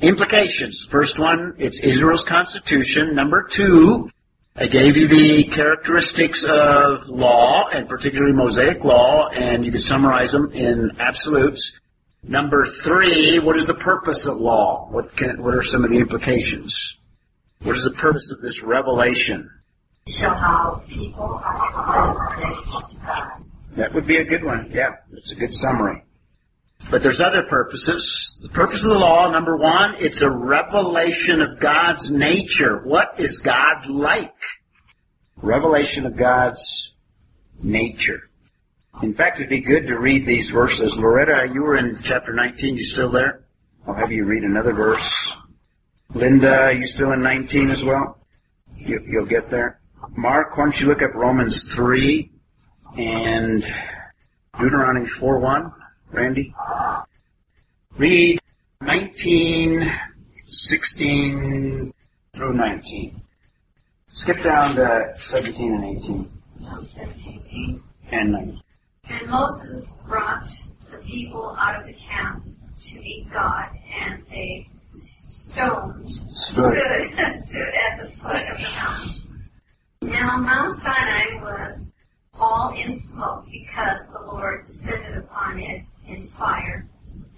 Implications. First one, it's Israel's constitution. Number two, I gave you the characteristics of law, and particularly Mosaic law, and you can summarize them in absolutes. Number three, what is the purpose of law? What can, what are some of the implications? What is the purpose of this revelation? Show how people are connected to God. That would be a good one. Yeah, that's a good summary. But there's other purposes. The purpose of the law, number one, it's a revelation of God's nature. What is God like? Revelation of God's nature. In fact, it'd be good to read these verses. Loretta, you were in chapter 19. You still there? I'll have you read another verse. Linda, are you still in 19 as well? You, you'll get there. Mark, why don't you look up Romans 3 and Deuteronomy 4 1? Randy? Read 19, 16 through 19. Skip down to 17 and 18 No, 17. and 19. And Moses brought the people out of the camp to meet God, and they stoned, Stood. stood, stood at the foot of the mountain. Now Mount Sinai was all in smoke because the Lord descended upon it in fire,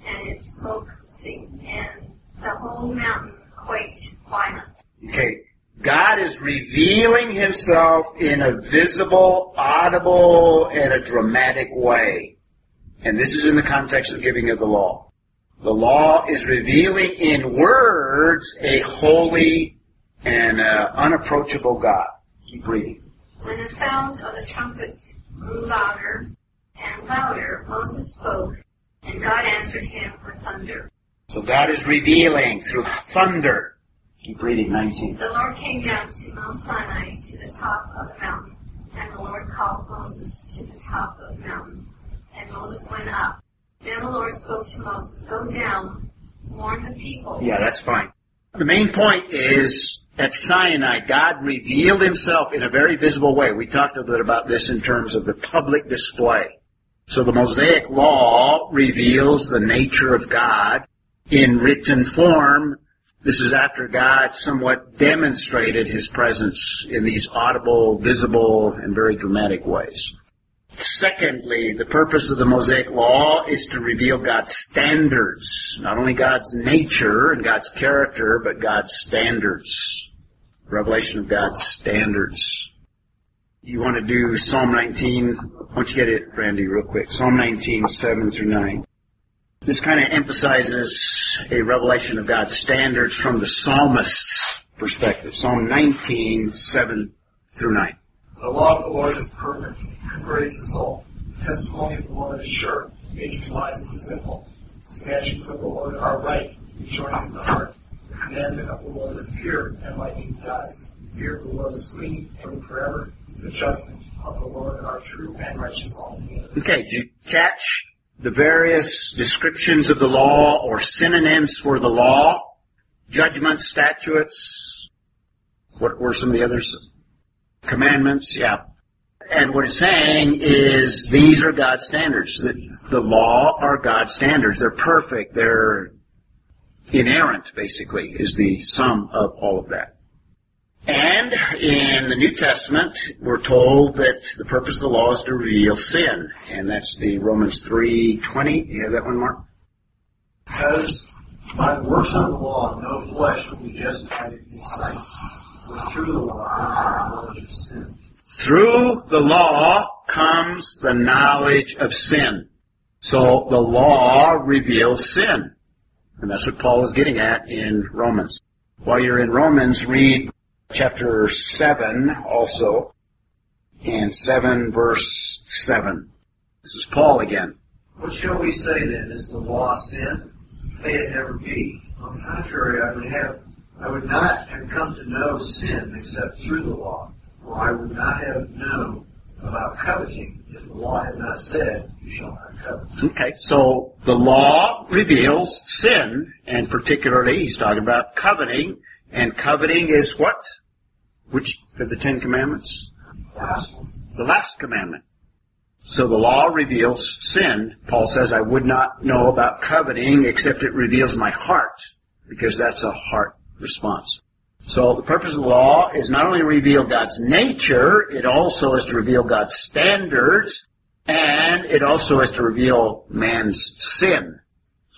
and its smoke seemed, and the whole mountain quaked violently. Okay. God is revealing himself in a visible, audible, and a dramatic way. And this is in the context of giving of the law. The law is revealing in words a holy and uh, unapproachable God. Keep reading. When the sound of the trumpet grew louder and louder, Moses spoke, and God answered him with thunder. So God is revealing through thunder. Keep reading 19. The Lord came down to Mount Sinai to the top of the mountain, and the Lord called Moses to the top of the mountain, and Moses went up. Then the Lord spoke to Moses, Go down, warn the people. Yeah, that's fine. The main point is at Sinai, God revealed himself in a very visible way. We talked a bit about this in terms of the public display. So the Mosaic Law reveals the nature of God in written form. This is after God somewhat demonstrated his presence in these audible, visible, and very dramatic ways. Secondly, the purpose of the Mosaic Law is to reveal God's standards. Not only God's nature and God's character, but God's standards. Revelation of God's standards. You want to do Psalm 19? Why don't you get it, Randy, real quick? Psalm 19, 7 through 9. This kind of emphasizes a revelation of God's standards from the psalmist's perspective. Psalm 19, 7 through 9. The law of the Lord is perfect, converting the soul. The testimony of the Lord is sure, making wise the simple. The statutes of the Lord are right, rejoicing the heart. The commandment of the Lord is pure, enlightening the eyes. The fear of the Lord is clean, living forever. The judgment of the Lord are true and righteous altogether. Okay, did you catch the various descriptions of the law or synonyms for the law? Judgments, statutes. What were some of the others? Commandments, yeah. And what it's saying is these are God's standards. The, the law are God's standards. They're perfect. They're inerrant, basically, is the sum of all of that. And in the New Testament, we're told that the purpose of the law is to reveal sin. And that's the Romans 3.20. You have that one, Mark? Because by the works of the law, no flesh will be justified in his sight. Through the law comes the knowledge of sin. Through the law comes the knowledge of sin. So the law reveals sin. And that's what Paul is getting at in Romans. While you're in Romans, read chapter 7 also, and 7 verse 7. This is Paul again. What shall we say then? Is the law sin? May it never be. On the contrary, I would have, I would not have come to know sin except through the law. For I would not have known about coveting if the law had not said, you shall not covet. Okay, so the law reveals sin, and particularly he's talking about coveting, and coveting is what? Which of the Ten Commandments? Last one. The last commandment. So the law reveals sin. Paul says, I would not know about coveting except it reveals my heart. because that's a heart response. So the purpose of the law is not only to reveal God's nature, it also is to reveal God's standards, and it also is to reveal man's sin.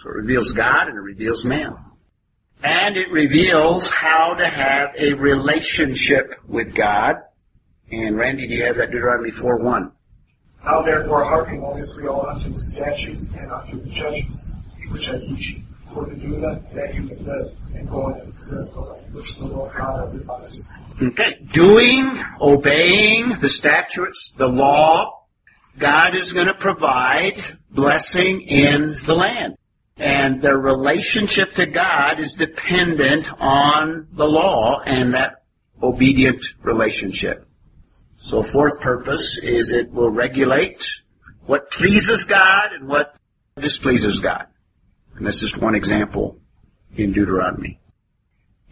So it reveals God and it reveals man. And it reveals how to have a relationship with God. And Randy, do you have that Deuteronomy 4.1? Now therefore hearken all unto the statutes and unto the judgments which I teach you, for do that you live and go and the which the Lord God of. Okay. Doing, obeying the statutes, the law, God is going to provide blessing in the land. And their relationship to God is dependent on the law and that obedient relationship. So fourth purpose is it will regulate what pleases God and what displeases God. And that's just one example in Deuteronomy.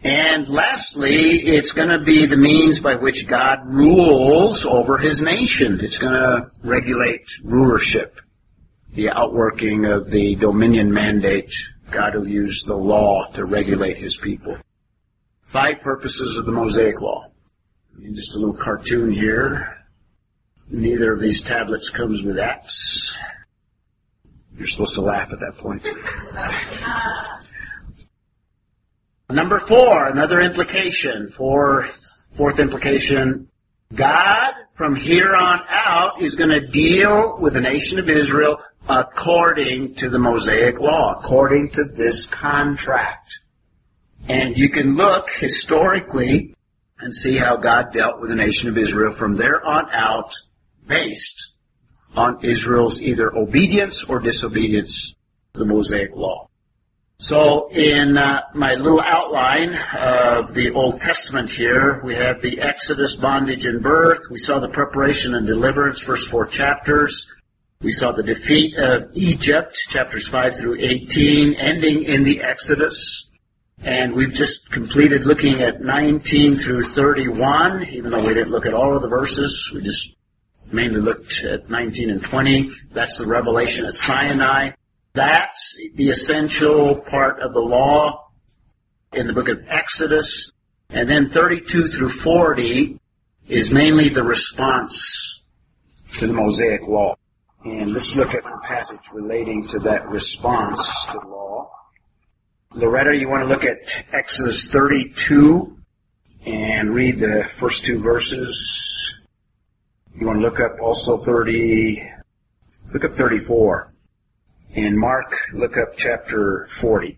And lastly, it's going to be the means by which God rules over his nation. It's going to regulate rulership, the outworking of the dominion mandate. God will use the law to regulate his people. Five purposes of the Mosaic Law. Just a little cartoon here. Neither of these tablets comes with apps. You're supposed to laugh at that point. Number four, another implication. Fourth, fourth implication. God, from here on out, is going to deal with the nation of Israel according to the Mosaic Law, according to this contract. And you can look historically and see how God dealt with the nation of Israel from there on out based on Israel's either obedience or disobedience to the Mosaic Law. So in uh, my little outline of the Old Testament here, we have the Exodus, bondage, and birth. We saw the preparation and deliverance, first four chapters. We saw the defeat of Egypt, chapters 5 through 18, ending in the Exodus. And we've just completed looking at 19 through 31, even though we didn't look at all of the verses. We just mainly looked at 19 and 20. That's the revelation at Sinai. That's the essential part of the law in the book of Exodus. And then 32 through 40 is mainly the response to the Mosaic law. And let's look at a passage relating to that response to the law. Loretta, you want to look at Exodus 32 and read the first two verses. You want to look up also 30, look up 34. And Mark, look up chapter 40.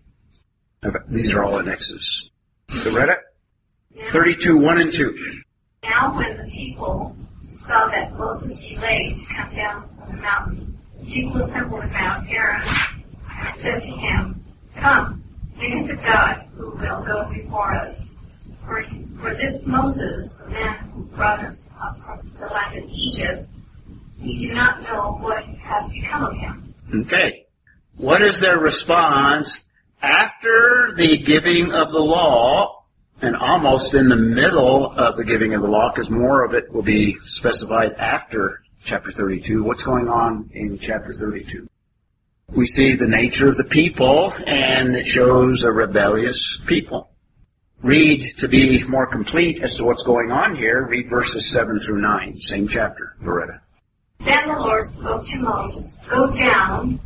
These are all in Exodus. Loretta? 32, 1 and 2. Now when the people saw that Moses delayed to come down from the mountain, the people assembled about Aaron and said to him, Come, make us a God who will go before us. For, for this Moses, the man who brought us up from the land of Egypt, we do not know what has become of him. Okay. What is their response after the giving of the law and almost in the middle of the giving of the law because more of it will be specified after chapter 32. What's going on in chapter 32? We see the nature of the people and it shows a rebellious people. Read to be more complete as to what's going on here, read verses 7 through 9, same chapter, Loretta. Then the Lord spoke to Moses, Go down,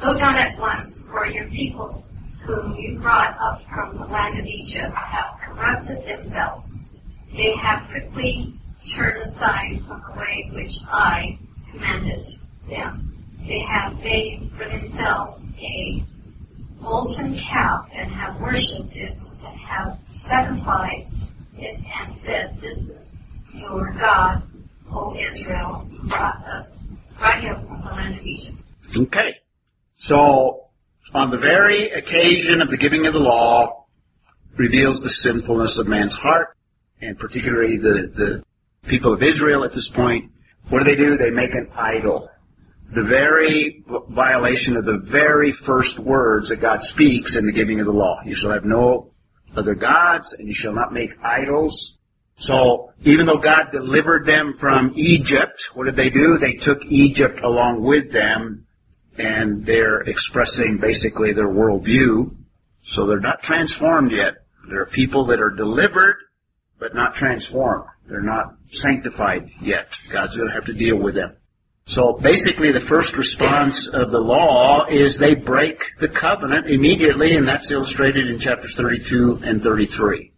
go down at once, for your people whom you brought up from the land of Egypt have corrupted themselves. They have quickly turned aside from the way which I commanded them. They have made for themselves a molten calf and have worshipped it and have sacrificed it and said, This is your God, O Israel, who brought us right up from the land of Egypt. Okay. So, on the very occasion of the giving of the law, reveals the sinfulness of man's heart, and particularly the, the people of Israel at this point. What do they do? They make an idol. The very violation of the very first words that God speaks in the giving of the law. You shall have no other gods, and you shall not make idols. So, even though God delivered them from Egypt, what did they do? They took Egypt along with them, and they're expressing basically their worldview. So they're not transformed yet. There are people that are delivered, but not transformed. They're not sanctified yet. God's going to have to deal with them. So basically the first response of the law is they break the covenant immediately, and that's illustrated in chapters 32 and 33.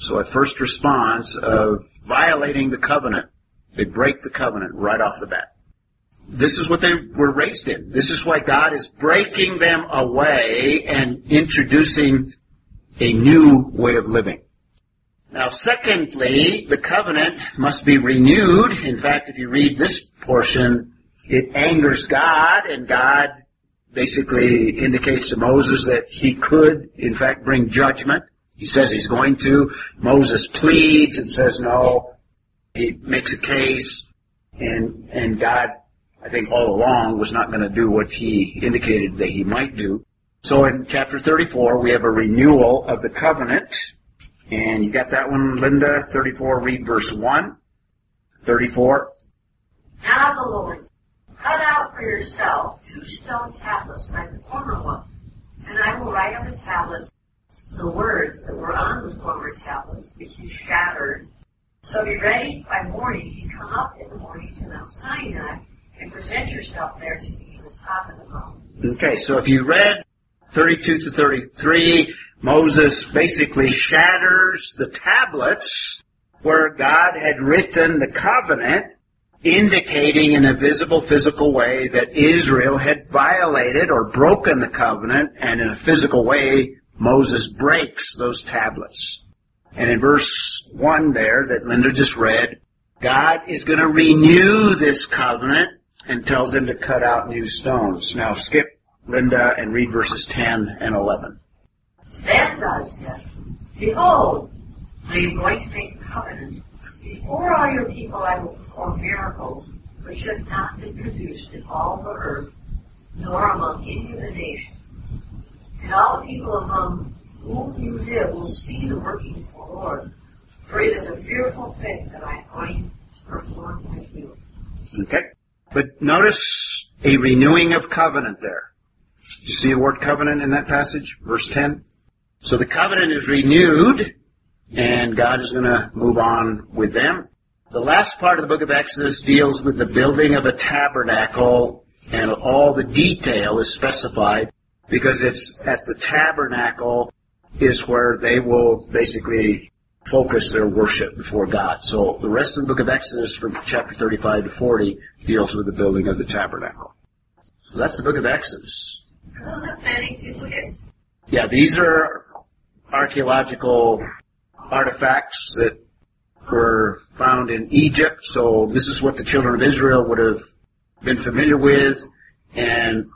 So a first response of violating the covenant, they break the covenant right off the bat. This is what they were raised in. This is why God is breaking them away and introducing a new way of living. Now, secondly, the covenant must be renewed. In fact, if you read this portion, it angers God, and God basically indicates to Moses that he could, in fact, bring judgment. He says he's going to. Moses pleads and says no. He makes a case, and and God I think all along was not going to do what he indicated that he might do. So in chapter 34, we have a renewal of the covenant. And you got that one, Linda? 34, read verse 1. 34. Now the Lord, cut out for yourself two stone tablets like the former ones, and I will write on the tablets the words that were on the former tablets, which you shattered. So be ready by morning and come up in the morning to Mount Sinai and present yourself there to me at the top of the mountain. Okay, so if you read 32 to 33, Moses basically shatters the tablets where God had written the covenant, indicating in a visible physical way that Israel had violated or broken the covenant, and in a physical way, Moses breaks those tablets. And in verse 1 there that Linda just read, God is going to renew this covenant and tells him to cut out new stones. Now skip Linda and read verses 10 and 11. Then God said, Behold, I am going to make a covenant. Before all your people I will perform miracles which have not been produced in all the earth, nor among any of the nations. And all the people among whom you live will see the working of the Lord, for it is a fearful thing that I am going to perform with you. Okay? But notice a renewing of covenant there. Do you see the word covenant in that passage? Verse 10? So the covenant is renewed, and God is going to move on with them. The last part of the book of Exodus deals with the building of a tabernacle, and all the detail is specified because it's at the tabernacle is where they will basically focus their worship before God. So the rest of the book of Exodus from chapter 35 to 40 deals with the building of the tabernacle. So that's the book of Exodus. Those authentic duplicates. Yeah, these are archaeological artifacts that were found in Egypt. So this is what the children of Israel would have been familiar with. And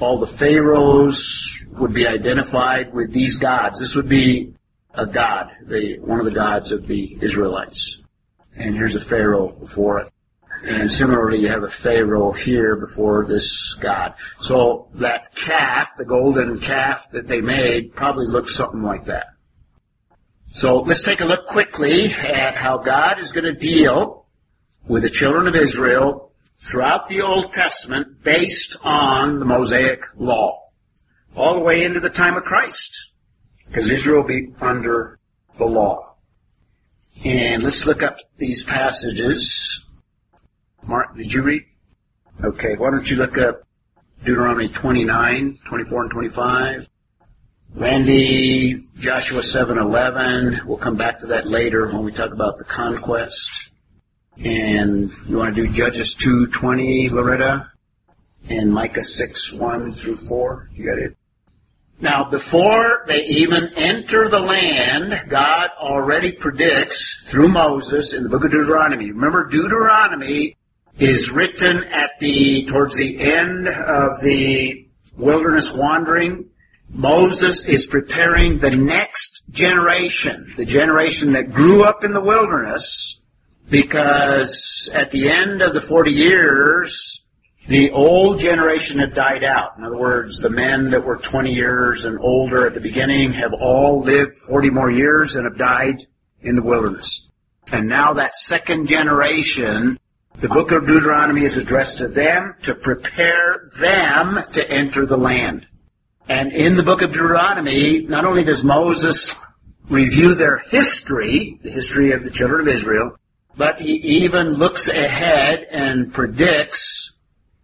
all the pharaohs would be identified with these gods. This would be a god, the, one of the gods of the Israelites. And here's a pharaoh before it. And similarly, you have a pharaoh here before this god. So that calf, the golden calf that they made, probably looks something like that. So let's take a look quickly at how God is going to deal with the children of Israel throughout the Old Testament based on the Mosaic Law. All the way into the time of Christ. Because Israel will be under the law. And let's look up these passages. Mark, did you read? Okay, why don't you look up Deuteronomy 29, 24 and 25. Randy, Joshua 7:11. We'll come back to that later when we talk about the conquest. And you want to do Judges 2:20, Loretta, and Micah 6:1 through 4. You got it. Now, before they even enter the land, God already predicts through Moses in the book of Deuteronomy. Remember, Deuteronomy is written at the towards the end of the wilderness wandering. Moses is preparing the next generation, the generation that grew up in the wilderness, because at the end of the 40 years, the old generation had died out. In other words, the men that were 20 years and older at the beginning have all lived 40 more years and have died in the wilderness. And now that second generation, the book of Deuteronomy is addressed to them to prepare them to enter the land. And in the book of Deuteronomy, not only does Moses review their history, the history of the children of Israel, but he even looks ahead and predicts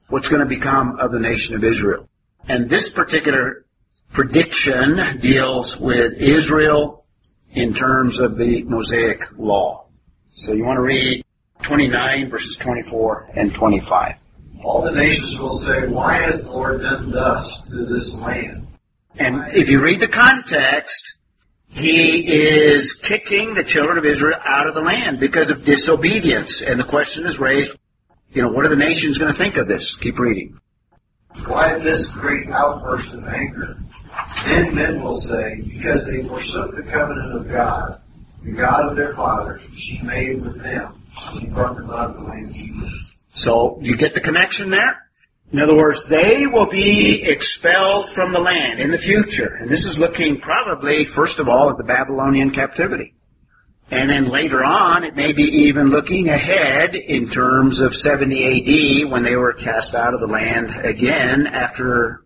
what's going to become of the nation of Israel. And this particular prediction deals with Israel in terms of the Mosaic law. So you want to read 29 verses 24 and 25. All the nations will say, Why has the Lord done thus to this land? And if you read the context, he is kicking the children of Israel out of the land because of disobedience. And the question is raised, you know, what are the nations going to think of this? Keep reading. Why this great outburst of anger? Then men will say, Because they forsook the covenant of God, the God of their fathers, she made with them. He brought them out of the land of Egypt. So you get the connection there? In other words, they will be expelled from the land in the future. And this is looking probably, first of all, at the Babylonian captivity. And then later on, it may be even looking ahead in terms of 70 AD when they were cast out of the land again after,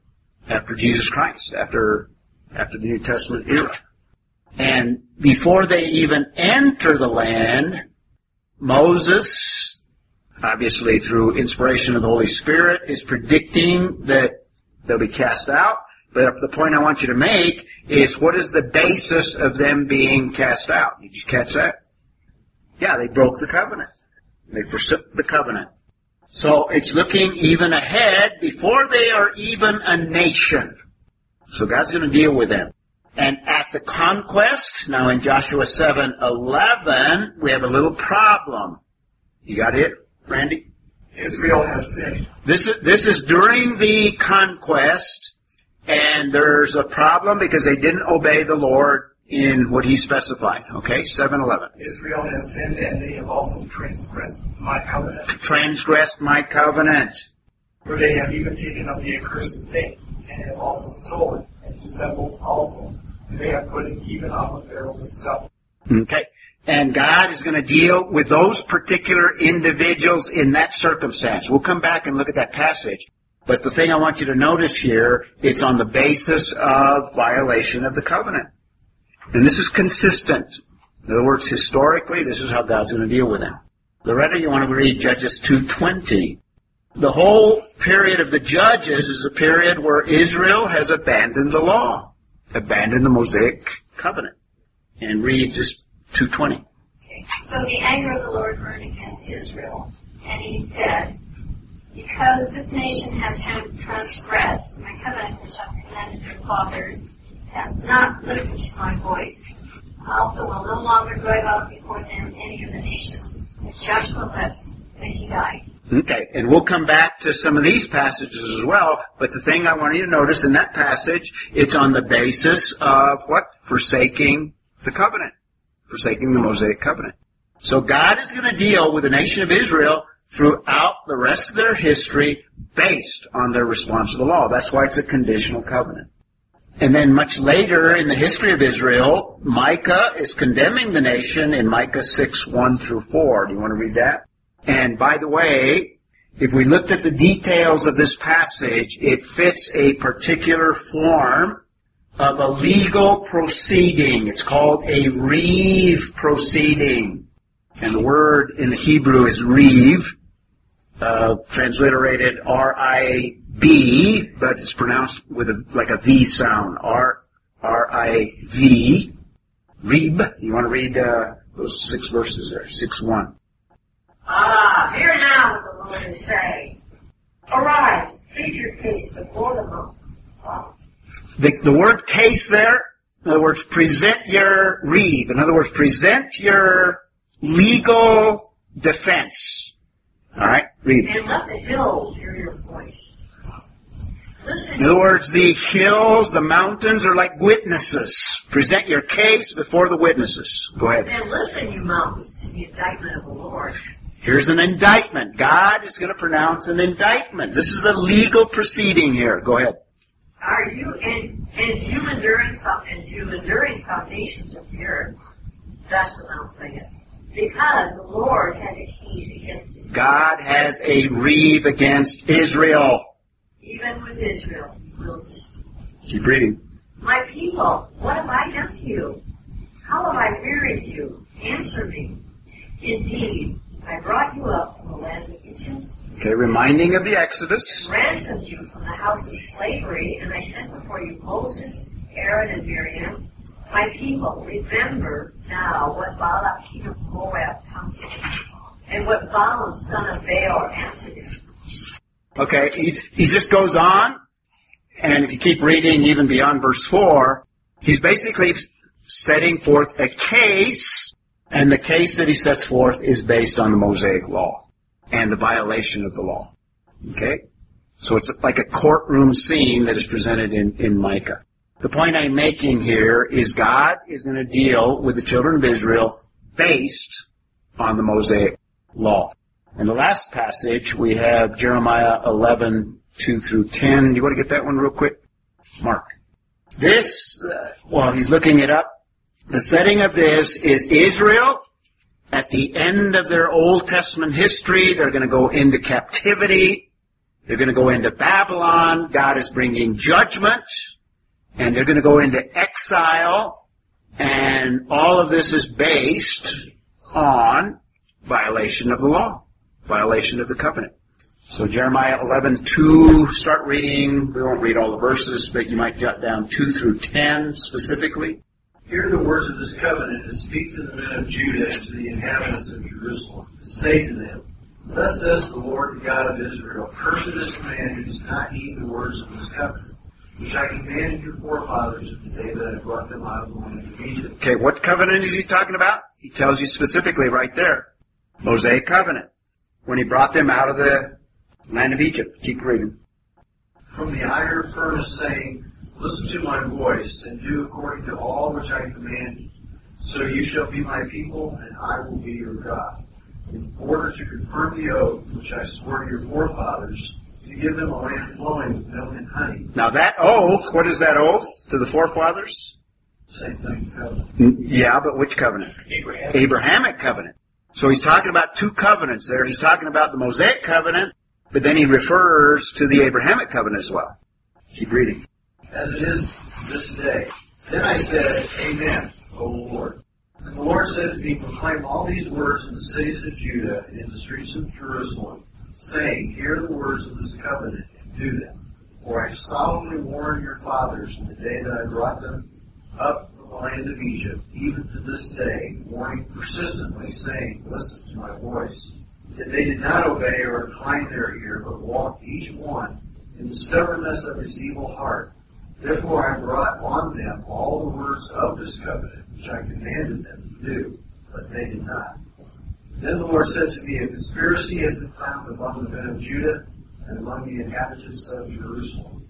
after Jesus Christ, after, after the New Testament era. And before they even enter the land, Moses, obviously through inspiration of the Holy Spirit, is predicting that they'll be cast out. But the point I want you to make is what is the basis of them being cast out? Did you catch that? Yeah, they broke the covenant. They forsook the covenant. So it's looking even ahead before they are even a nation. So God's going to deal with them. And at the conquest, now in Joshua 7:11, we have a little problem. You got it, Randy? Israel has sinned. This is, this is during the conquest, and there's a problem because they didn't obey the Lord in what he specified. Okay, 7:11. Israel has sinned and they have also transgressed my covenant. Transgressed my covenant. For they have even taken up the accursed thing and have also stolen and dissembled also. They have put it even. Okay. And God is going to deal with those particular individuals in that circumstance. We'll come back and look at that passage. But the thing I want you to notice here, it's on the basis of violation of the covenant. And this is consistent. In other words, historically, this is how God's going to deal with them. Loretta, you want to read Judges 2.20. The whole period of the Judges is a period where Israel has abandoned the law, abandoned the Mosaic covenant. And read just 2.20. Okay. So the anger of the Lord burned against Israel, and he said, Because this nation has transgressed my covenant which I commanded their fathers, has not listened to my voice, I also will no longer drive out before them any of the nations which Joshua left when he died. Okay, and we'll come back to some of these passages as well, but the thing I want you to notice in that passage, it's on the basis of what? Forsaking the covenant. Forsaking the Mosaic covenant. So God is going to deal with the nation of Israel throughout the rest of their history based on their response to the law. That's why it's a conditional covenant. And then much later in the history of Israel, Micah is condemning the nation in Micah 6, 1 through 4. Do you want to read that? And by the way, if we looked at the details of this passage, it fits a particular form of a legal proceeding. It's called a reeve proceeding. And the word in the Hebrew is reeve, uh, transliterated R-I-B, but it's pronounced with a, like a V sound. R, R-I-V. Reeb. You want to read, uh, those six verses there? Six one. Ah, hear now what the Lord is saying. Arise, plead your case before the Lord. The, the word case there, in other words, present your reeve. In other words, present your legal defense. All right, read. And let the hills hear your voice. Listen, In other words, the hills, the mountains are like witnesses. Present your case before the witnesses. Go ahead. and listen, you mountains, to the indictment of the Lord. Here's an indictment. God is going to pronounce an indictment. This is a legal proceeding here. Go ahead. Are you and and you enduring and you enduring foundations of the earth? That's the Mount says. Because the Lord has a case against his God has a reeve against Israel. even with Israel, Keep reading. My people, what have I done to you? How have I wearied you? Answer me. Indeed, I brought you up from the land of Egypt, Okay, reminding of the Exodus. ransomed you from the house of slavery, and I sent before you Moses, Aaron, and Miriam. My people, remember now what Balak king of Moab counseled, and what Balaam son of Beor answered him. Okay, he, he just goes on, and if you keep reading even beyond verse 4, he's basically setting forth a case, and the case that he sets forth is based on the Mosaic law and the violation of the law. Okay? So it's like a courtroom scene that is presented in, in Micah. The point I'm making here is God is going to deal with the children of Israel based on the Mosaic law. In the last passage, we have Jeremiah 11, 2 through 10. Do you want to get that one real quick? Mark. This, uh, well, he's looking it up. The setting of this is Israel at the end of their Old Testament history. They're going to go into captivity. They're going to go into Babylon. God is bringing judgment. And they're going to go into exile. And all of this is based on violation of the law, violation of the covenant. So Jeremiah 11:2, start reading. We won't read all the verses, but you might jot down 2 through 10 specifically. Hear the words of this covenant and speak to the men of Judah and to the inhabitants of Jerusalem. And say to them, Thus says the Lord, the God of Israel, Cursed is the man who does not heed the words of this covenant, which I commanded your forefathers in the day that I brought them out of the land of Egypt. Okay, what covenant is he talking about? He tells you specifically right there. Mosaic covenant. When he brought them out of the land of Egypt. Keep reading. From the iron furnace, saying, Listen to my voice, and do according to all which I command you. So you shall be my people, and I will be your God. In order to confirm the oath which I swore to your forefathers, to give them a land flowing with milk and honey. Now that oath, what is that oath to the forefathers? Same thing, covenant. Yeah, but which covenant? Abraham. Abrahamic covenant. So he's talking about two covenants there. He's talking about the Mosaic covenant, but then he refers to the Abrahamic covenant as well. Keep reading. As it is this day. Then I said, Amen, O Lord. And the Lord said to me, Proclaim all these words in the cities of Judah and in the streets of Jerusalem, saying, Hear the words of this covenant and do them. For I solemnly warned your fathers in the day that I brought them up from the land of Egypt, even to this day, warning persistently, saying, Listen to my voice. Yet they did not obey or incline their ear, but walked each one in the stubbornness of his evil heart. Therefore I brought on them all the words of this covenant, which I commanded them to do, but they did not. Then the Lord said to me, A conspiracy has been found among the men of Judah and among the inhabitants of Jerusalem.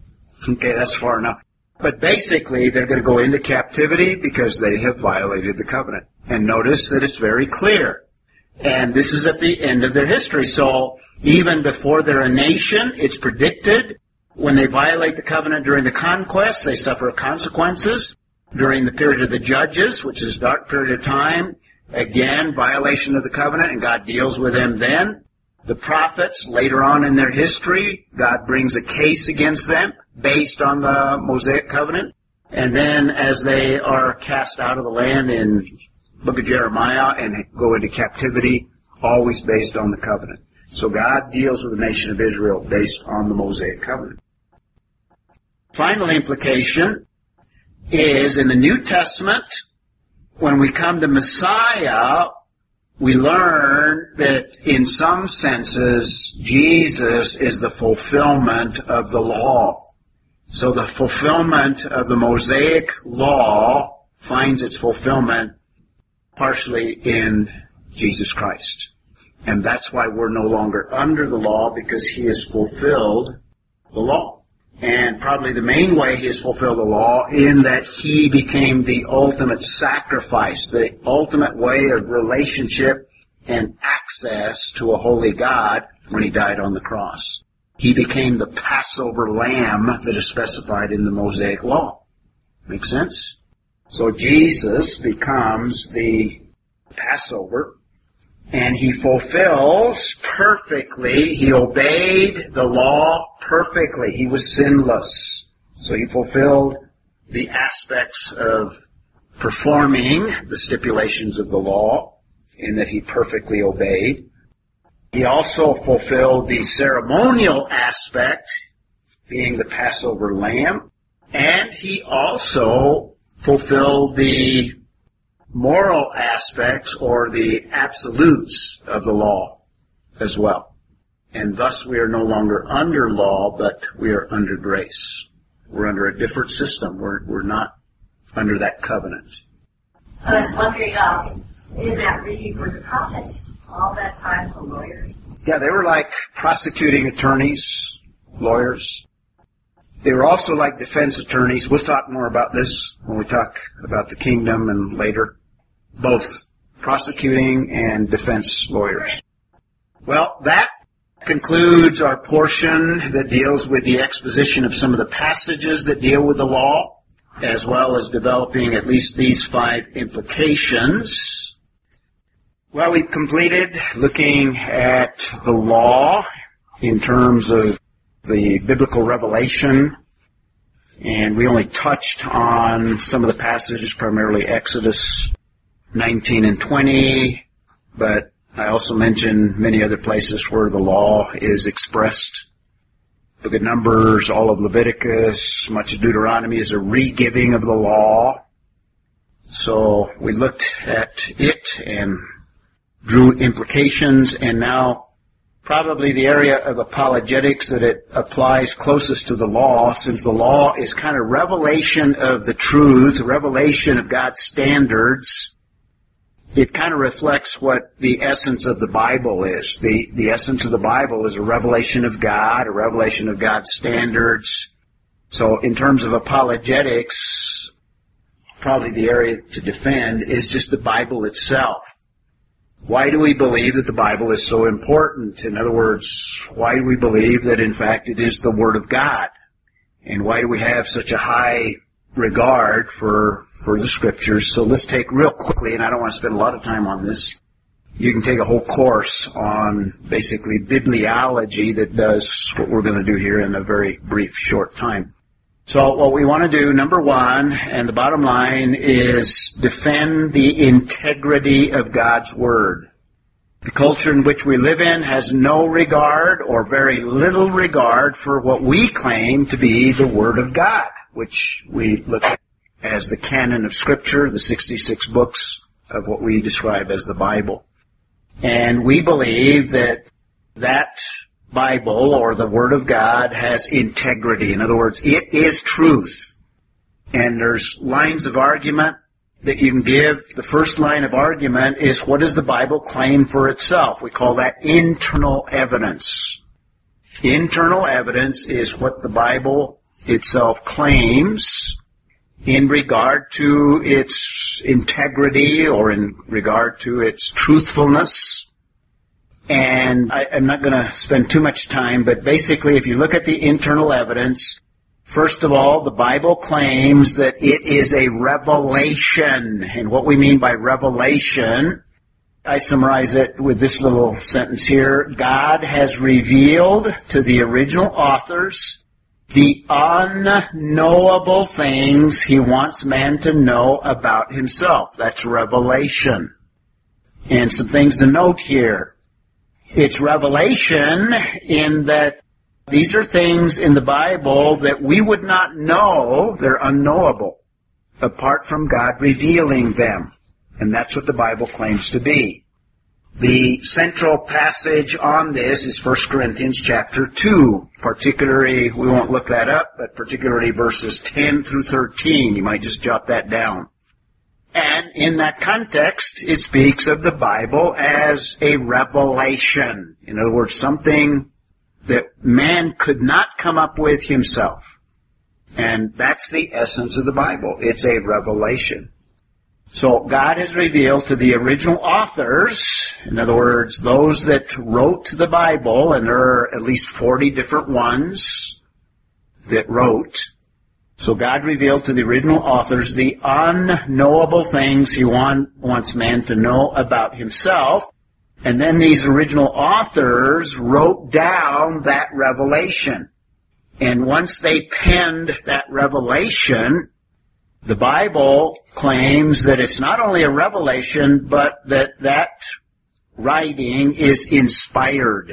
Okay, that's far enough. But basically, they're going to go into captivity because they have violated the covenant. And notice that it's very clear. And this is at the end of their history. So even before they're a nation, it's predicted when they violate the covenant during the conquest, they suffer consequences. During the period of the judges, which is a dark period of time, again, violation of the covenant, and God deals with them then. The prophets, later on in their history, God brings a case against them based on the Mosaic covenant. And then as they are cast out of the land in book of Jeremiah and go into captivity, always based on the covenant. So God deals with the nation of Israel based on the Mosaic covenant. Final implication is in the New Testament, when we come to Messiah, we learn that in some senses, Jesus is the fulfillment of the law. So the fulfillment of the Mosaic law finds its fulfillment partially in Jesus Christ. And that's why we're no longer under the law because he has fulfilled the law. And probably the main way he has fulfilled the law in that he became the ultimate sacrifice, the ultimate way of relationship and access to a holy God when he died on the cross. He became the Passover lamb that is specified in the Mosaic law. Make sense? So Jesus becomes the Passover and he fulfills perfectly, he obeyed the law perfectly. He was sinless. So he fulfilled the aspects of performing the stipulations of the law in that he perfectly obeyed. He also fulfilled the ceremonial aspect, being the Passover lamb, and he also fulfilled the moral aspects or the absolutes of the law as well. And thus we are no longer under law, but we are under grace. We're under a different system. We're, we're not under that covenant. I was wondering, uh, in that reading, were the prophets all that time the lawyers? Yeah, they were like prosecuting attorneys, lawyers. They were also like defense attorneys. We'll talk more about this when we talk about the kingdom and later. Both prosecuting and defense lawyers. Well, that concludes our portion that deals with the exposition of some of the passages that deal with the law, as well as developing at least these five implications. Well, we've completed looking at the law in terms of the biblical revelation, and we only touched on some of the passages, primarily Exodus 19 and 20, but I also mentioned many other places where the law is expressed. Book of Numbers, all of Leviticus, much of Deuteronomy is a re-giving of the law. So we looked at it and drew implications and now probably the area of apologetics that it applies closest to the law since the law is kind of revelation of the truth, revelation of God's standards it kind of reflects what the essence of the Bible is. The, the essence of the Bible is a revelation of God, a revelation of God's standards. So in terms of apologetics, probably the area to defend is just the Bible itself. Why do we believe that the Bible is so important? In other words, why do we believe that in fact it is the Word of God? And why do we have such a high regard for for the scriptures. So let's take real quickly, and I don't want to spend a lot of time on this. You can take a whole course on basically bibliology that does what we're going to do here in a very brief, short time. So what we want to do, number one, and the bottom line is defend the integrity of God's Word. The culture in which we live in has no regard or very little regard for what we claim to be the Word of God, which we look at as the canon of Scripture, the 66 books of what we describe as the Bible. And we believe that that Bible or the Word of God has integrity. In other words, it is truth. And there's lines of argument that you can give. The first line of argument is what does the Bible claim for itself? We call that internal evidence. Internal evidence is what the Bible itself claims in regard to its integrity or in regard to its truthfulness. And I, am not going to spend too much time, but basically if you look at the internal evidence, first of all, the Bible claims that it is a revelation. And what we mean by revelation, I summarize it with this little sentence here. God has revealed to the original authors the unknowable things he wants man to know about himself. That's revelation. And some things to note here. It's revelation in that these are things in the Bible that we would not know, they're unknowable, apart from God revealing them. And that's what the Bible claims to be. The central passage on this is 1 Corinthians chapter 2. Particularly, we won't look that up, but particularly verses 10 through 13. You might just jot that down. And in that context, it speaks of the Bible as a revelation. In other words, something that man could not come up with himself. And that's the essence of the Bible. It's a revelation. So God has revealed to the original authors, in other words, those that wrote the Bible, and there are at least 40 different ones that wrote. So God revealed to the original authors the unknowable things He want, wants man to know about Himself. And then these original authors wrote down that revelation. And once they penned that revelation, the Bible claims that it's not only a revelation, but that that writing is inspired.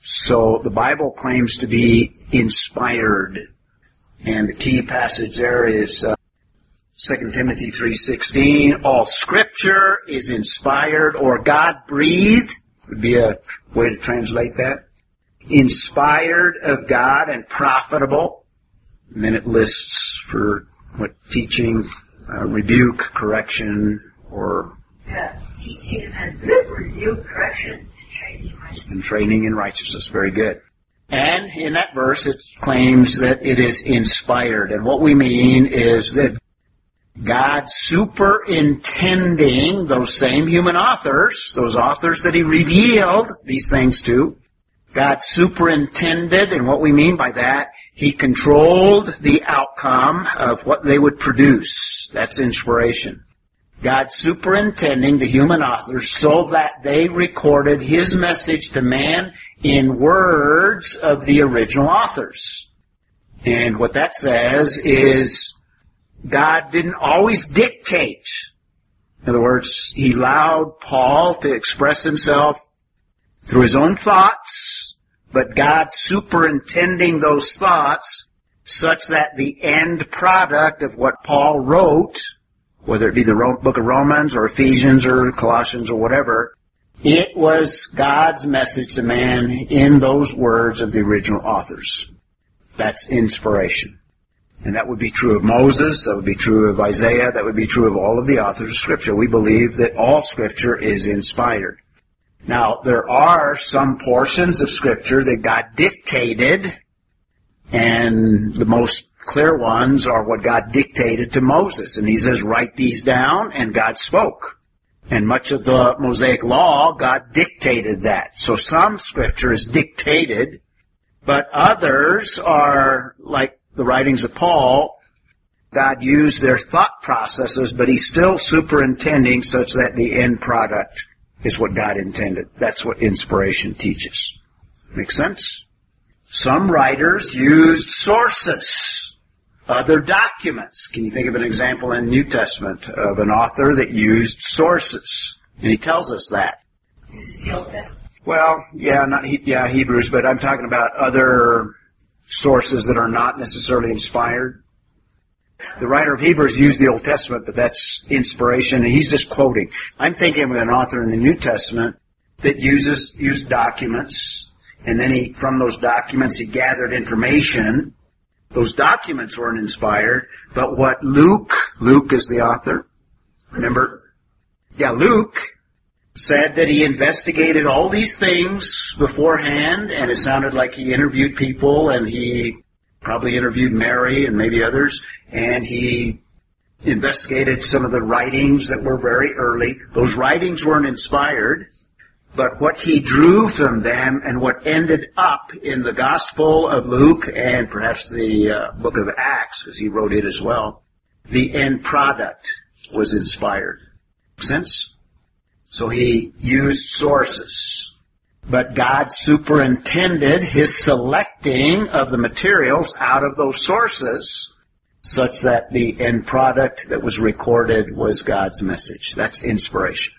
So the Bible claims to be inspired. And the key passage there is uh, 2 Timothy 3.16. All scripture is inspired or God breathed would be a way to translate that. Inspired of God and profitable. And then it lists for what teaching, uh, rebuke, correction, or Yeah, teaching and rebuke, correction, and training. right? and training in righteousness. Very good. And in that verse, it claims that it is inspired. And what we mean is that God superintending those same human authors, those authors that He revealed these things to, God superintended, and what we mean by that, He controlled the outcome of what they would produce. That's inspiration. God superintending the human authors so that they recorded his message to man in words of the original authors. And what that says is God didn't always dictate. In other words, he allowed Paul to express himself through his own thoughts, but God superintending those thoughts such that the end product of what Paul wrote whether it be the book of Romans or Ephesians or Colossians or whatever, it was God's message to man in those words of the original authors. That's inspiration. And that would be true of Moses, that would be true of Isaiah, that would be true of all of the authors of Scripture. We believe that all Scripture is inspired. Now, there are some portions of Scripture that God dictated, and the most clear ones are what God dictated to Moses. And he says, write these down, and God spoke. And much of the Mosaic Law, God dictated that. So some scripture is dictated, but others are like the writings of Paul. God used their thought processes, but he's still superintending such that the end product is what God intended. That's what inspiration teaches. Make sense? Some writers used sources, other documents. Can you think of an example in the New Testament of an author that used sources? And he tells us that. Well, yeah, not he, yeah Hebrews, but I'm talking about other sources that are not necessarily inspired. The writer of Hebrews used the Old Testament, but that's inspiration, and he's just quoting. I'm thinking of an author in the New Testament that uses used documents, and then he from those documents he gathered information. Those documents weren't inspired, but what Luke, Luke is the author. Remember? Yeah, Luke said that he investigated all these things beforehand, and it sounded like he interviewed people, and he probably interviewed Mary and maybe others, and he investigated some of the writings that were very early. Those writings weren't inspired, but what he drew from them and what ended up in the Gospel of Luke and perhaps the uh, book of Acts, because he wrote it as well, the end product was inspired. Sense? So he used sources. But God superintended his selecting of the materials out of those sources such that the end product that was recorded was God's message. That's inspiration.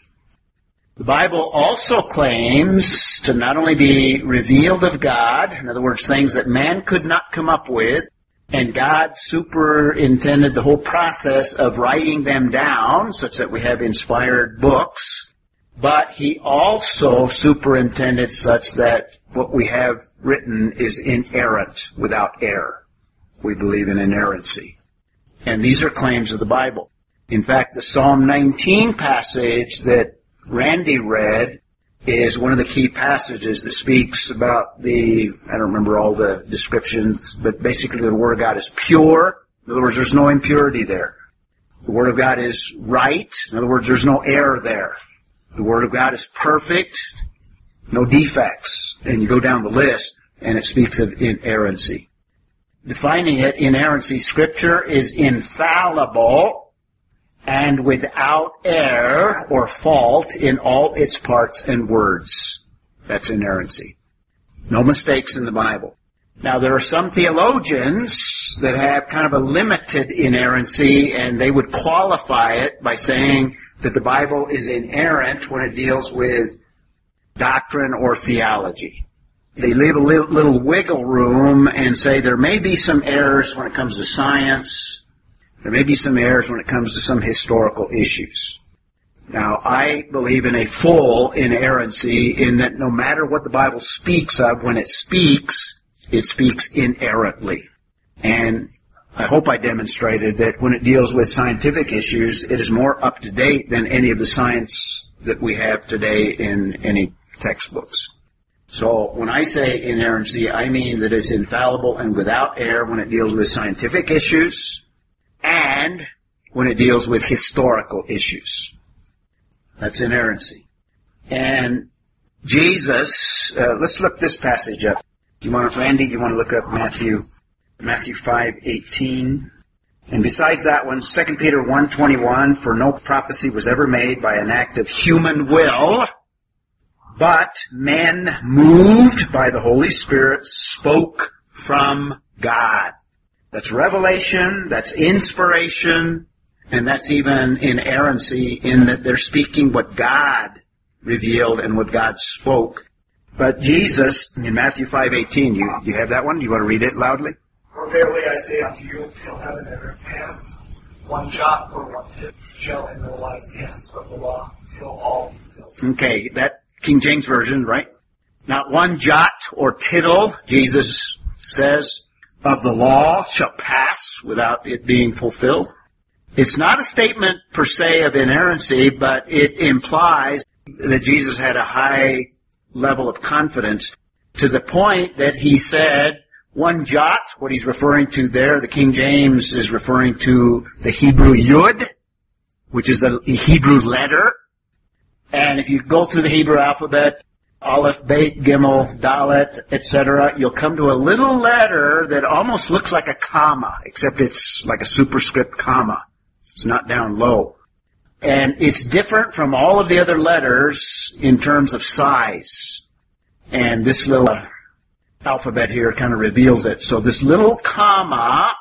The Bible also claims to not only be revealed of God, in other words, things that man could not come up with, and God superintended the whole process of writing them down such that we have inspired books, but he also superintended such that what we have written is inerrant, without error. We believe in inerrancy. And these are claims of the Bible. In fact, the Psalm 19 passage that Randy read is one of the key passages that speaks about the, I don't remember all the descriptions, but basically the Word of God is pure. In other words, there's no impurity there. The Word of God is right. In other words, there's no error there. The Word of God is perfect, no defects. And you go down the list, and it speaks of inerrancy. Defining it, inerrancy, Scripture is infallible and without error or fault in all its parts and words. That's inerrancy. No mistakes in the Bible. Now there are some theologians that have kind of a limited inerrancy and they would qualify it by saying that the Bible is inerrant when it deals with doctrine or theology. They leave a little, wiggle room and say there may be some errors when it comes to science. There may be some errors when it comes to some historical issues. Now, I believe in a full inerrancy in that no matter what the Bible speaks of, when it speaks, it speaks inerrantly. And I hope I demonstrated that when it deals with scientific issues, it is more up to date than any of the science that we have today in any textbooks. So when I say inerrancy, I mean that it's infallible and without error when it deals with scientific issues and when it deals with historical issues. That's inerrancy. And Jesus, uh, let's look this passage up. You want, Randy, you want to look up Matthew, Matthew 5, 18? And besides that one, 2 Peter 1.21, for no prophecy was ever made by an act of human will, but men moved by the Holy Spirit spoke from God. That's revelation, that's inspiration, and that's even inerrancy in that they're speaking what God revealed and what God spoke. But Jesus, in Matthew 5.18, you, you have that one? You want to read it loudly? For verily I say unto you, till heaven and earth pass, one jot or one tittle shall in no wise pass from the law till all be fulfilled. Okay, that King James Version, right? Not one jot or tittle, Jesus says, of the law shall pass without it being fulfilled. It's not a statement per se of inerrancy, but it implies that Jesus had a high level of confidence to the point that he said, one jot, what he's referring to there, the King James is referring to the Hebrew yud, which is a Hebrew letter. And if you go through the Hebrew alphabet, Aleph, Beit, Gimel, Dalet, etc., you'll come to a little letter that almost looks like a comma, except it's like a superscript comma. It's not down low. And it's different from all of the other letters in terms of size. And this little alphabet here kind of reveals it. So this little comma,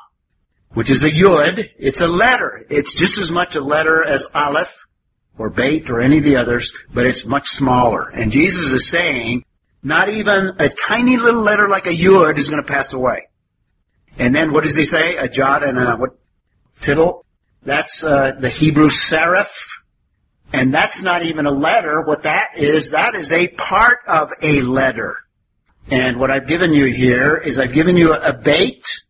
which is a yud, it's a letter. It's just as much a letter as aleph or beit or any of the others, but it's much smaller. And Jesus is saying, not even a tiny little letter like a yud is going to pass away. And then what does he say? A jot and a what? Tittle? That's uh, the Hebrew serif. And that's not even a letter. What that is, that is a part of a letter. And what I've given you here is I've given you a beit,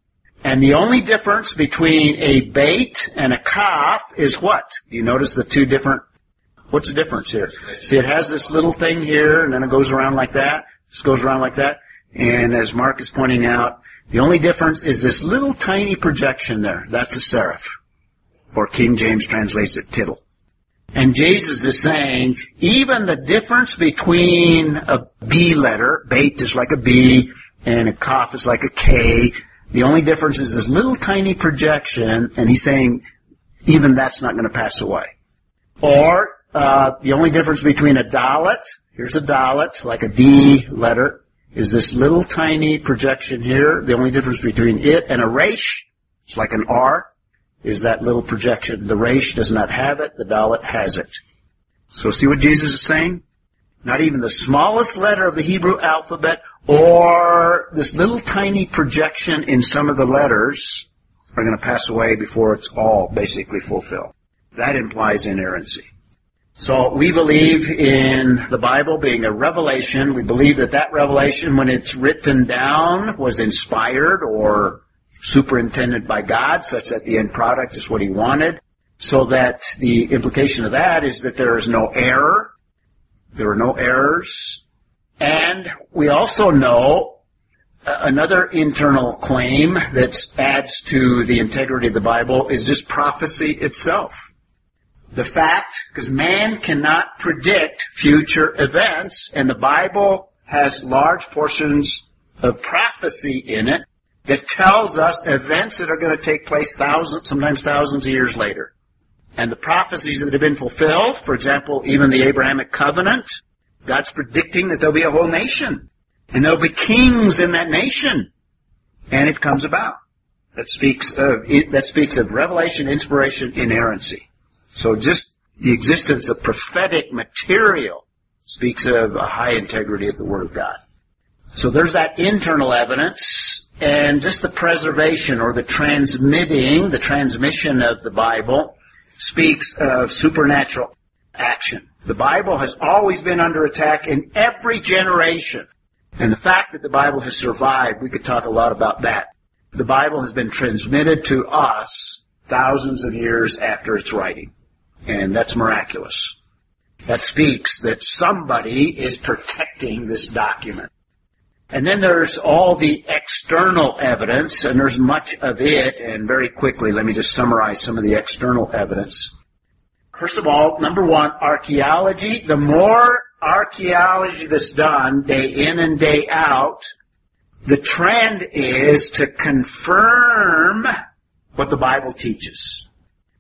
and the only difference between a beit and a kaf is what? You notice the two different, what's the difference here? See, it has this little thing here, and then it goes around like that. This goes around like that. And as Mark is pointing out, the only difference is this little tiny projection there. That's a serif. Or King James translates it tittle. And Jesus is saying, even the difference between a B letter, beit is like a B, and a kaf is like a K, the only difference is this little tiny projection, and he's saying, even that's not going to pass away. Or, uh, the only difference between a dalet, here's a dalet, like a D letter, is this little tiny projection here. The only difference between it and a resh, it's like an R, is that little projection. The resh does not have it, the dalet has it. So see what Jesus is saying? Not even the smallest letter of the Hebrew alphabet or this little tiny projection in some of the letters are going to pass away before it's all basically fulfilled. That implies inerrancy. So we believe in the Bible being a revelation. We believe that that revelation, when it's written down, was inspired or superintended by God, such that the end product is what He wanted. So that the implication of that is that there is no error. There are no errors. And we also know uh, another internal claim that adds to the integrity of the Bible is just prophecy itself. The fact, because man cannot predict future events, and the Bible has large portions of prophecy in it that tells us events that are going to take place thousands, sometimes thousands of years later. And the prophecies that have been fulfilled, for example, even the Abrahamic covenant, God's predicting that there'll be a whole nation. And there'll be kings in that nation. and it comes about. That speaks of that speaks of revelation, inspiration, inerrancy. So just the existence of prophetic material speaks of a high integrity of the Word of God. So there's that internal evidence and just the preservation or the transmitting, the transmission of the Bible speaks of supernatural action. The Bible has always been under attack in every generation. And the fact that the Bible has survived, we could talk a lot about that. The Bible has been transmitted to us thousands of years after its writing. And that's miraculous. That speaks that somebody is protecting this document. And then there's all the external evidence, and there's much of it, and very quickly, let me just summarize some of the external evidence. First of all, number one, archaeology. The more archaeology that's done day in and day out, the trend is to confirm what the Bible teaches.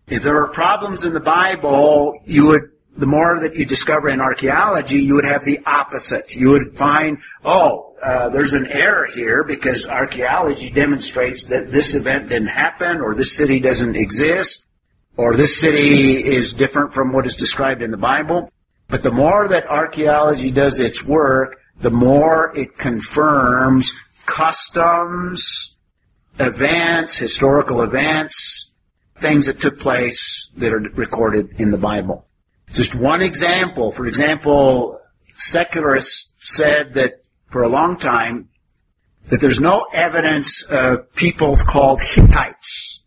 If there are problems in the Bible, you would, the more that you discover in archaeology, you would have the opposite. You would find, oh, uh, there's an error here because archaeology demonstrates that this event didn't happen or this city doesn't exist or this city is different from what is described in the Bible. But the more that archaeology does its work, the more it confirms customs, events, historical events, things that took place that are recorded in the Bible. Just one example. For example, secularists said that for a long time that there's no evidence of people called Hittites.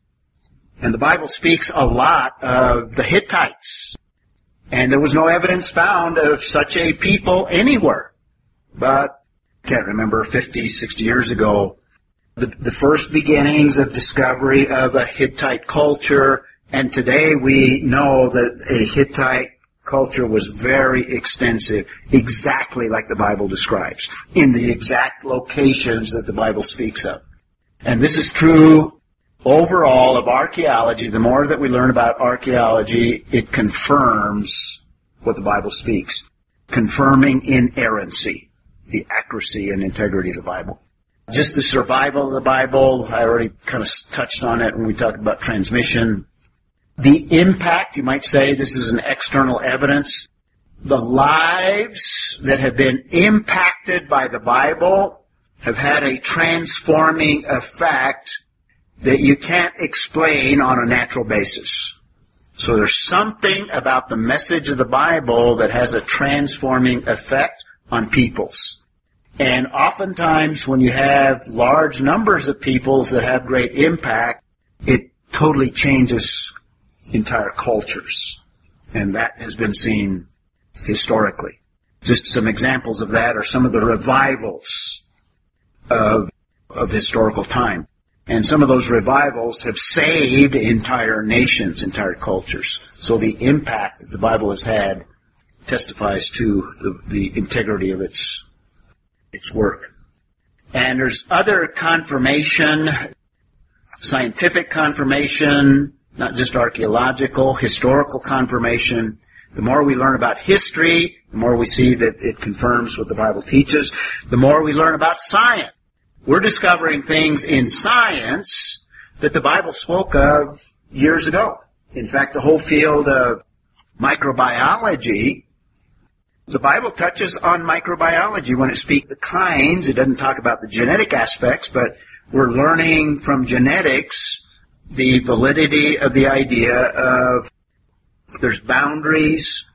And the Bible speaks a lot of the Hittites. And there was no evidence found of such a people anywhere. But can't remember 50, 60 years ago, the, the first beginnings of discovery of a Hittite culture, and today we know that a Hittite culture was very extensive, exactly like the Bible describes, in the exact locations that the Bible speaks of. And this is true overall of archaeology. The more that we learn about archaeology, it confirms what the Bible speaks, confirming inerrancy the accuracy and integrity of the Bible. Just the survival of the Bible, I already kind of touched on it when we talked about transmission. The impact, you might say this is an external evidence. The lives that have been impacted by the Bible have had a transforming effect that you can't explain on a natural basis. So there's something about the message of the Bible that has a transforming effect on peoples. And oftentimes when you have large numbers of peoples that have great impact, it totally changes entire cultures. And that has been seen historically. Just some examples of that are some of the revivals of, of historical time. And some of those revivals have saved entire nations, entire cultures. So the impact that the Bible has had testifies to the, the integrity of its its work. And there's other confirmation, scientific confirmation, not just archaeological, historical confirmation. The more we learn about history, the more we see that it confirms what the Bible teaches. The more we learn about science. We're discovering things in science that the Bible spoke of years ago. In fact, the whole field of microbiology the Bible touches on microbiology when it speaks the kinds. It doesn't talk about the genetic aspects, but we're learning from genetics the validity of the idea of there's boundaries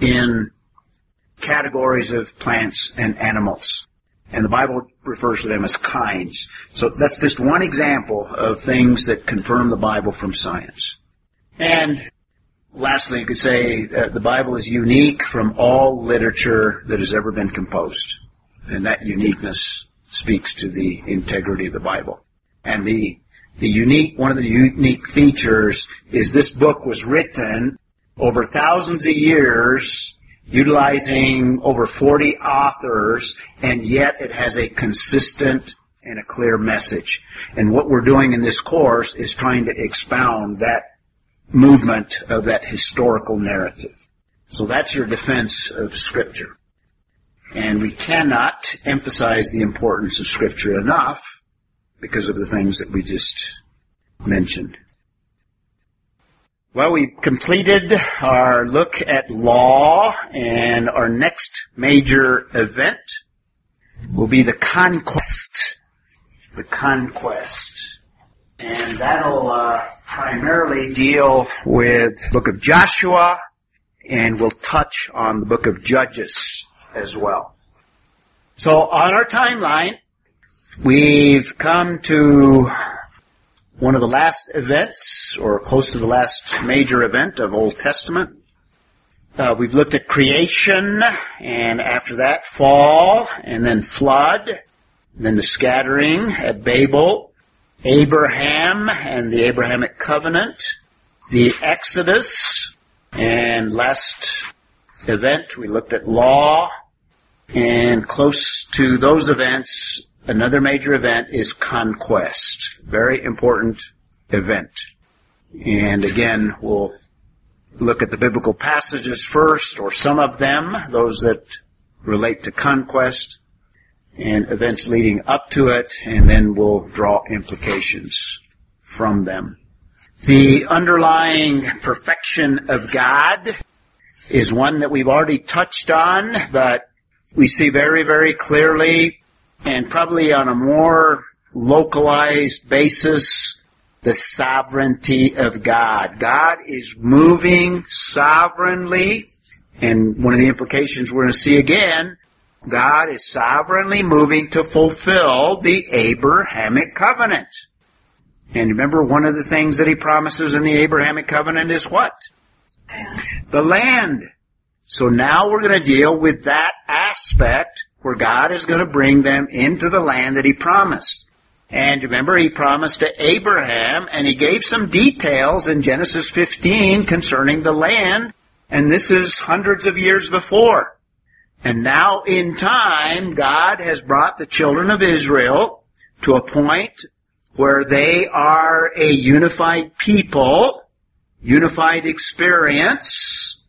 in categories of plants and animals. And the Bible refers to them as kinds. So that's just one example of things that confirm the Bible from science. And lastly, you could say uh, the Bible is unique from all literature that has ever been composed. And that uniqueness speaks to the integrity of the Bible. And the, the unique, one of the unique features is this book was written over thousands of years utilizing over 40 authors and yet it has a consistent and a clear message. And what we're doing in this course is trying to expound that movement of that historical narrative. So that's your defense of Scripture. And we cannot emphasize the importance of Scripture enough because of the things that we just mentioned. Well, we've completed our look at law and our next major event will be the conquest. The conquest. And that'll uh, primarily deal with the book of Joshua and we'll touch on the book of Judges as well. So on our timeline, we've come to one of the last events, or close to the last major event of Old Testament. Uh, we've looked at creation, and after that, fall, and then flood, and then the scattering at Babel, Abraham and the Abrahamic covenant, the Exodus, and last event we looked at law, and close to those events, another major event is conquest. Very important event. And again, we'll look at the biblical passages first, or some of them, those that relate to conquest, and events leading up to it, and then we'll draw implications from them. The underlying perfection of God is one that we've already touched on, but we see very, very clearly and probably on a more localized basis the sovereignty of God. God is moving sovereignly, and one of the implications we're going to see again, God is sovereignly moving to fulfill the Abrahamic covenant. And remember, one of the things that he promises in the Abrahamic covenant is what? The land. So now we're going to deal with that aspect where God is going to bring them into the land that he promised. And remember, he promised to Abraham, and he gave some details in Genesis 15 concerning the land, and this is hundreds of years before. And now in time, God has brought the children of Israel to a point where they are a unified people, unified experience,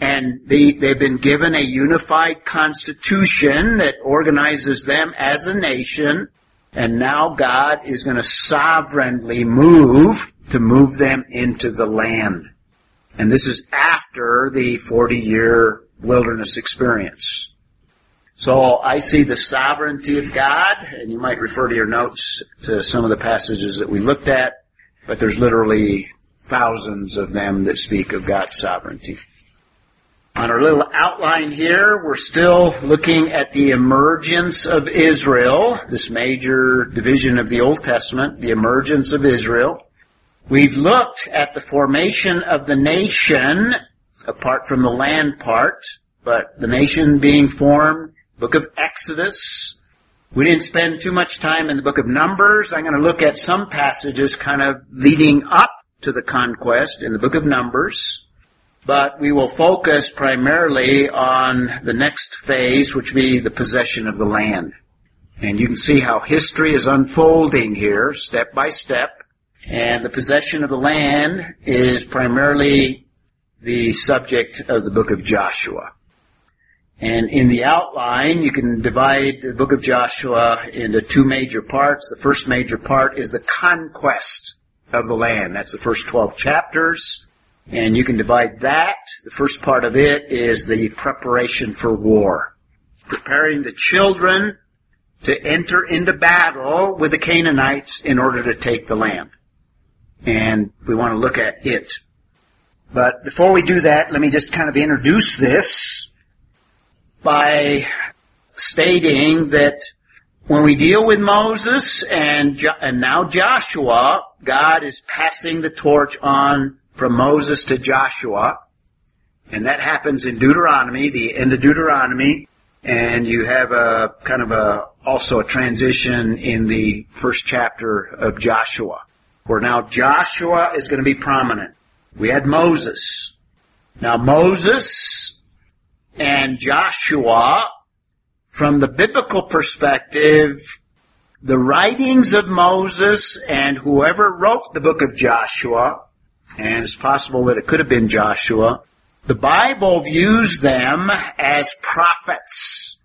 and they, they've been given a unified constitution that organizes them as a nation, and now God is going to sovereignly move to move them into the land. And this is after the 40 year wilderness experience. So I see the sovereignty of God, and you might refer to your notes to some of the passages that we looked at, but there's literally thousands of them that speak of God's sovereignty. On our little outline here, we're still looking at the emergence of Israel, this major division of the Old Testament, the emergence of Israel. We've looked at the formation of the nation, apart from the land part, but the nation being formed, book of Exodus. We didn't spend too much time in the book of Numbers. I'm going to look at some passages kind of leading up to the conquest in the book of Numbers but we will focus primarily on the next phase, which be the possession of the land. And you can see how history is unfolding here, step by step. And the possession of the land is primarily the subject of the book of Joshua. And in the outline, you can divide the book of Joshua into two major parts. The first major part is the conquest of the land. That's the first 12 chapters. And you can divide that. The first part of it is the preparation for war. Preparing the children to enter into battle with the Canaanites in order to take the land. And we want to look at it. But before we do that, let me just kind of introduce this by stating that when we deal with Moses and, jo- and now Joshua, God is passing the torch on from Moses to Joshua, and that happens in Deuteronomy, the end of Deuteronomy, and you have a kind of a also a transition in the first chapter of Joshua, where now Joshua is going to be prominent. We had Moses. Now Moses and Joshua, from the biblical perspective, the writings of Moses and whoever wrote the book of Joshua and it's possible that it could have been Joshua. The Bible views them as prophets.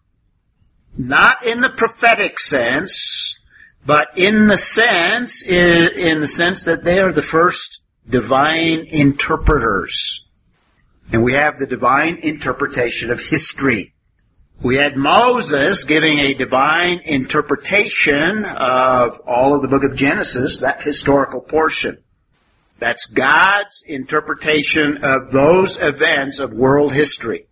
Not in the prophetic sense, but in the sense, in, the sense that they are the first divine interpreters. And we have the divine interpretation of history. We had Moses giving a divine interpretation of all of the book of Genesis, that historical portion. That's God's interpretation of those events of world history.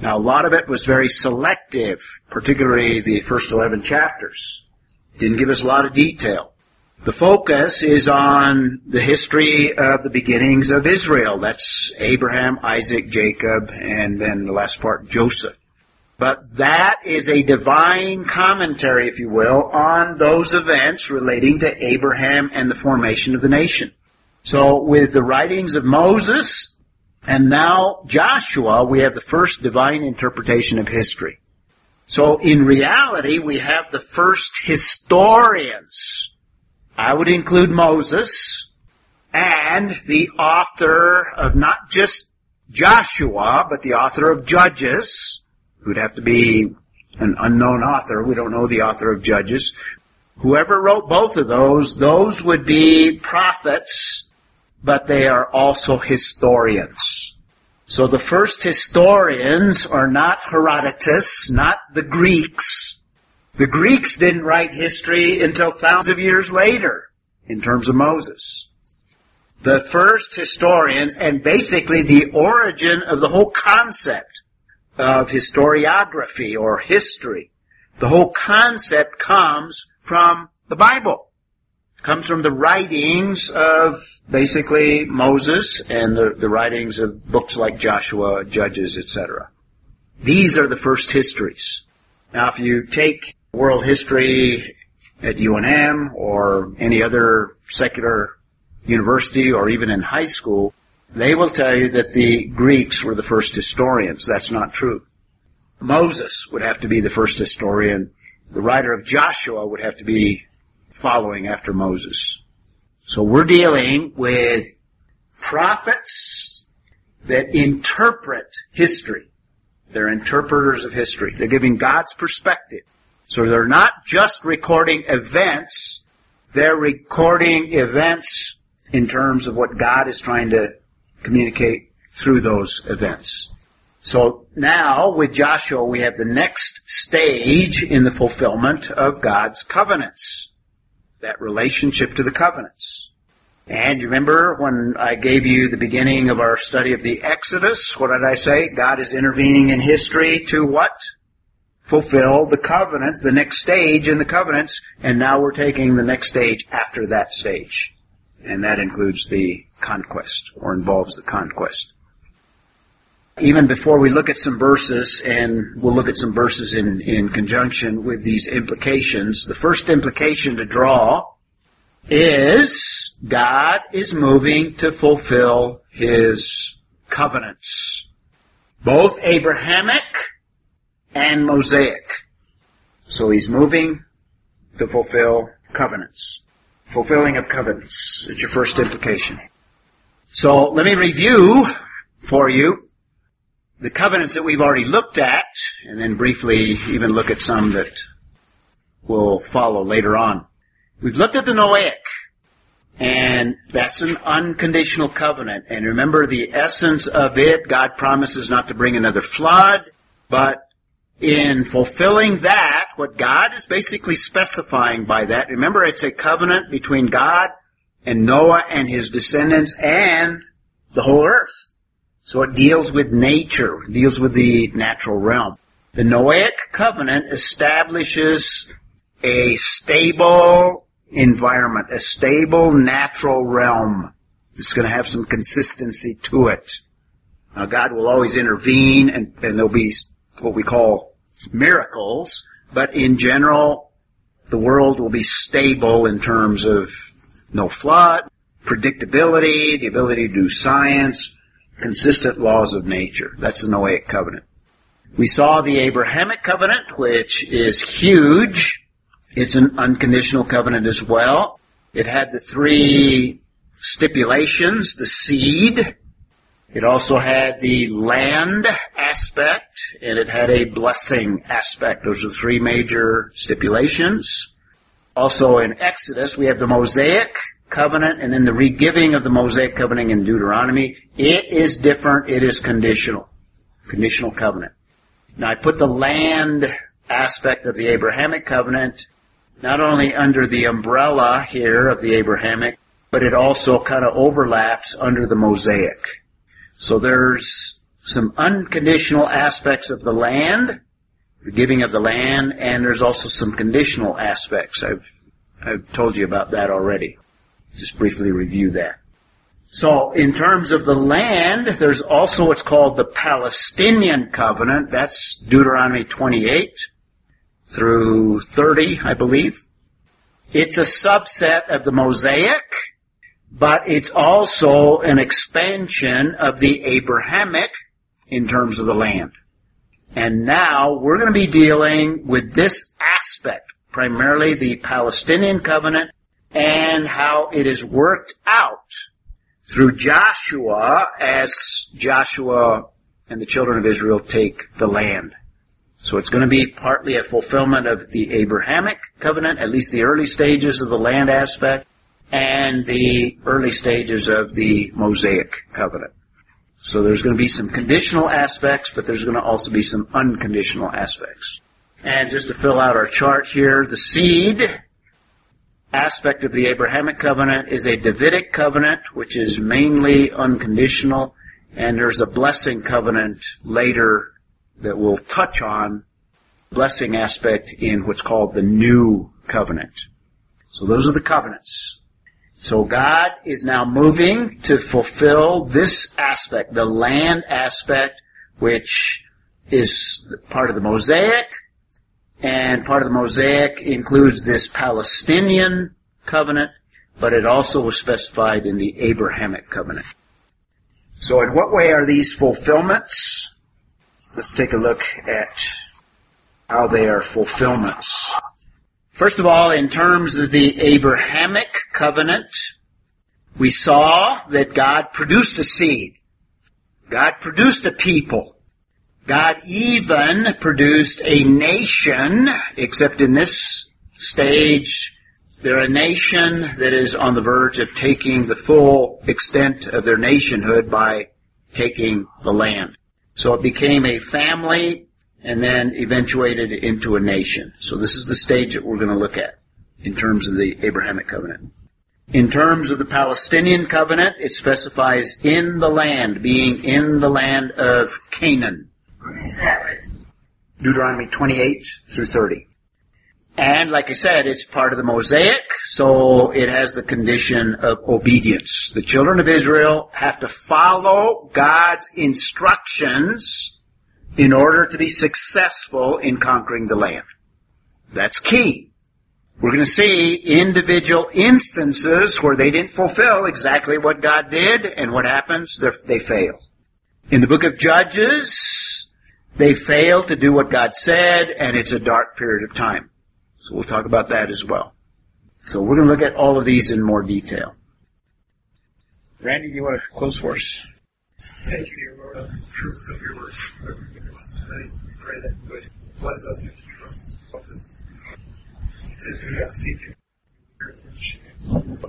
Now, a lot of it was very selective, particularly the first 11 chapters. Didn't give us a lot of detail. The focus is on the history of the beginnings of Israel. That's Abraham, Isaac, Jacob, and then the last part, Joseph. But that is a divine commentary, if you will, on those events relating to Abraham and the formation of the nation. So with the writings of Moses and now Joshua, we have the first divine interpretation of history. So in reality, we have the first historians. I would include Moses and the author of not just Joshua, but the author of Judges, who'd have to be an unknown author. We don't know the author of Judges. Whoever wrote both of those, those would be prophets, but they are also historians. So the first historians are not Herodotus, not the Greeks. The Greeks didn't write history until thousands of years later in terms of Moses. The first historians and basically the origin of the whole concept of historiography or history. The whole concept comes from the Bible comes from the writings of basically Moses and the, the writings of books like Joshua, Judges, etc. These are the first histories. Now, if you take world history at UNM or any other secular university or even in high school, they will tell you that the Greeks were the first historians. That's not true. Moses would have to be the first historian. The writer of Joshua would have to be following after Moses. So we're dealing with prophets that interpret history. They're interpreters of history. They're giving God's perspective. So they're not just recording events, they're recording events in terms of what God is trying to communicate through those events. So now with Joshua we have the next stage in the fulfillment of God's covenants that relationship to the covenants. And you remember when I gave you the beginning of our study of the Exodus, what did I say? God is intervening in history to what? Fulfill the covenants, the next stage in the covenants, and now we're taking the next stage after that stage. And that includes the conquest, or involves the conquest. Even before we look at some verses, and we'll look at some verses in, in conjunction with these implications, the first implication to draw is God is moving to fulfill His covenants. Both Abrahamic and Mosaic. So He's moving to fulfill covenants. Fulfilling of covenants is your first implication. So let me review for you the covenants that we've already looked at, and then briefly even look at some that will follow later on. We've looked at the Noahic, and that's an unconditional covenant. And remember the essence of it, God promises not to bring another flood, but in fulfilling that, what God is basically specifying by that, remember it's a covenant between God and Noah and his descendants and the whole earth. So it deals with nature, deals with the natural realm. The Noahic covenant establishes a stable environment, a stable natural realm. It's going to have some consistency to it. Now God will always intervene and, and there'll be what we call miracles, but in general, the world will be stable in terms of no flood, predictability, the ability to do science, consistent laws of nature. That's the Noahic covenant. We saw the Abrahamic covenant, which is huge. It's an unconditional covenant as well. It had the three stipulations, the seed. It also had the land aspect, and it had a blessing aspect. Those are three major stipulations. Also in Exodus, we have the Mosaic covenant and then the regiving of the Mosaic covenant in Deuteronomy. It is different. It is conditional. Conditional covenant. Now I put the land aspect of the Abrahamic covenant not only under the umbrella here of the Abrahamic, but it also kind of overlaps under the Mosaic. So there's some unconditional aspects of the land, the giving of the land, and there's also some conditional aspects. I've, I've told you about that already. Just briefly review that. So in terms of the land, there's also what's called the Palestinian covenant. That's Deuteronomy 28 through 30, I believe. It's a subset of the Mosaic, but it's also an expansion of the Abrahamic in terms of the land. And now we're going to be dealing with this aspect, primarily the Palestinian covenant and how it is worked out through Joshua as Joshua and the children of Israel take the land. So it's going to be partly a fulfillment of the Abrahamic covenant, at least the early stages of the land aspect, and the early stages of the Mosaic covenant. So there's going to be some conditional aspects, but there's going to also be some unconditional aspects. And just to fill out our chart here, the seed aspect of the Abrahamic covenant is a Davidic covenant, which is mainly unconditional, and there's a blessing covenant later that we'll touch on blessing aspect in what's called the new covenant. So those are the covenants. So God is now moving to fulfill this aspect, the land aspect, which is part of the Mosaic, and part of the Mosaic includes this Palestinian covenant, but it also was specified in the Abrahamic covenant. So in what way are these fulfillments? Let's take a look at how they are fulfillments. First of all, in terms of the Abrahamic covenant, we saw that God produced a seed. God produced a people. God even produced a nation, except in this stage, they're a nation that is on the verge of taking the full extent of their nationhood by taking the land. So it became a family and then eventuated into a nation. So this is the stage that we're going to look at in terms of the Abrahamic covenant. In terms of the Palestinian covenant, it specifies in the land, being in the land of Canaan. Deuteronomy 28 through 30. And like I said, it's part of the Mosaic, so it has the condition of obedience. The children of Israel have to follow God's instructions in order to be successful in conquering the land. That's key. We're going to see individual instances where they didn't fulfill exactly what God did, and what happens? They're, they fail. In the book of Judges, they fail to do what God said, and it's a dark period of time. So we'll talk about that as well. So we're going to look at all of these in more detail. Randy, do you want to close for us? Thank you, Lord, of the truths of your word. Us tonight. We pray that you would bless us and keep us focused as we have seen you. Of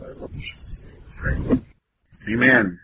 our Lord Jesus' name. Amen.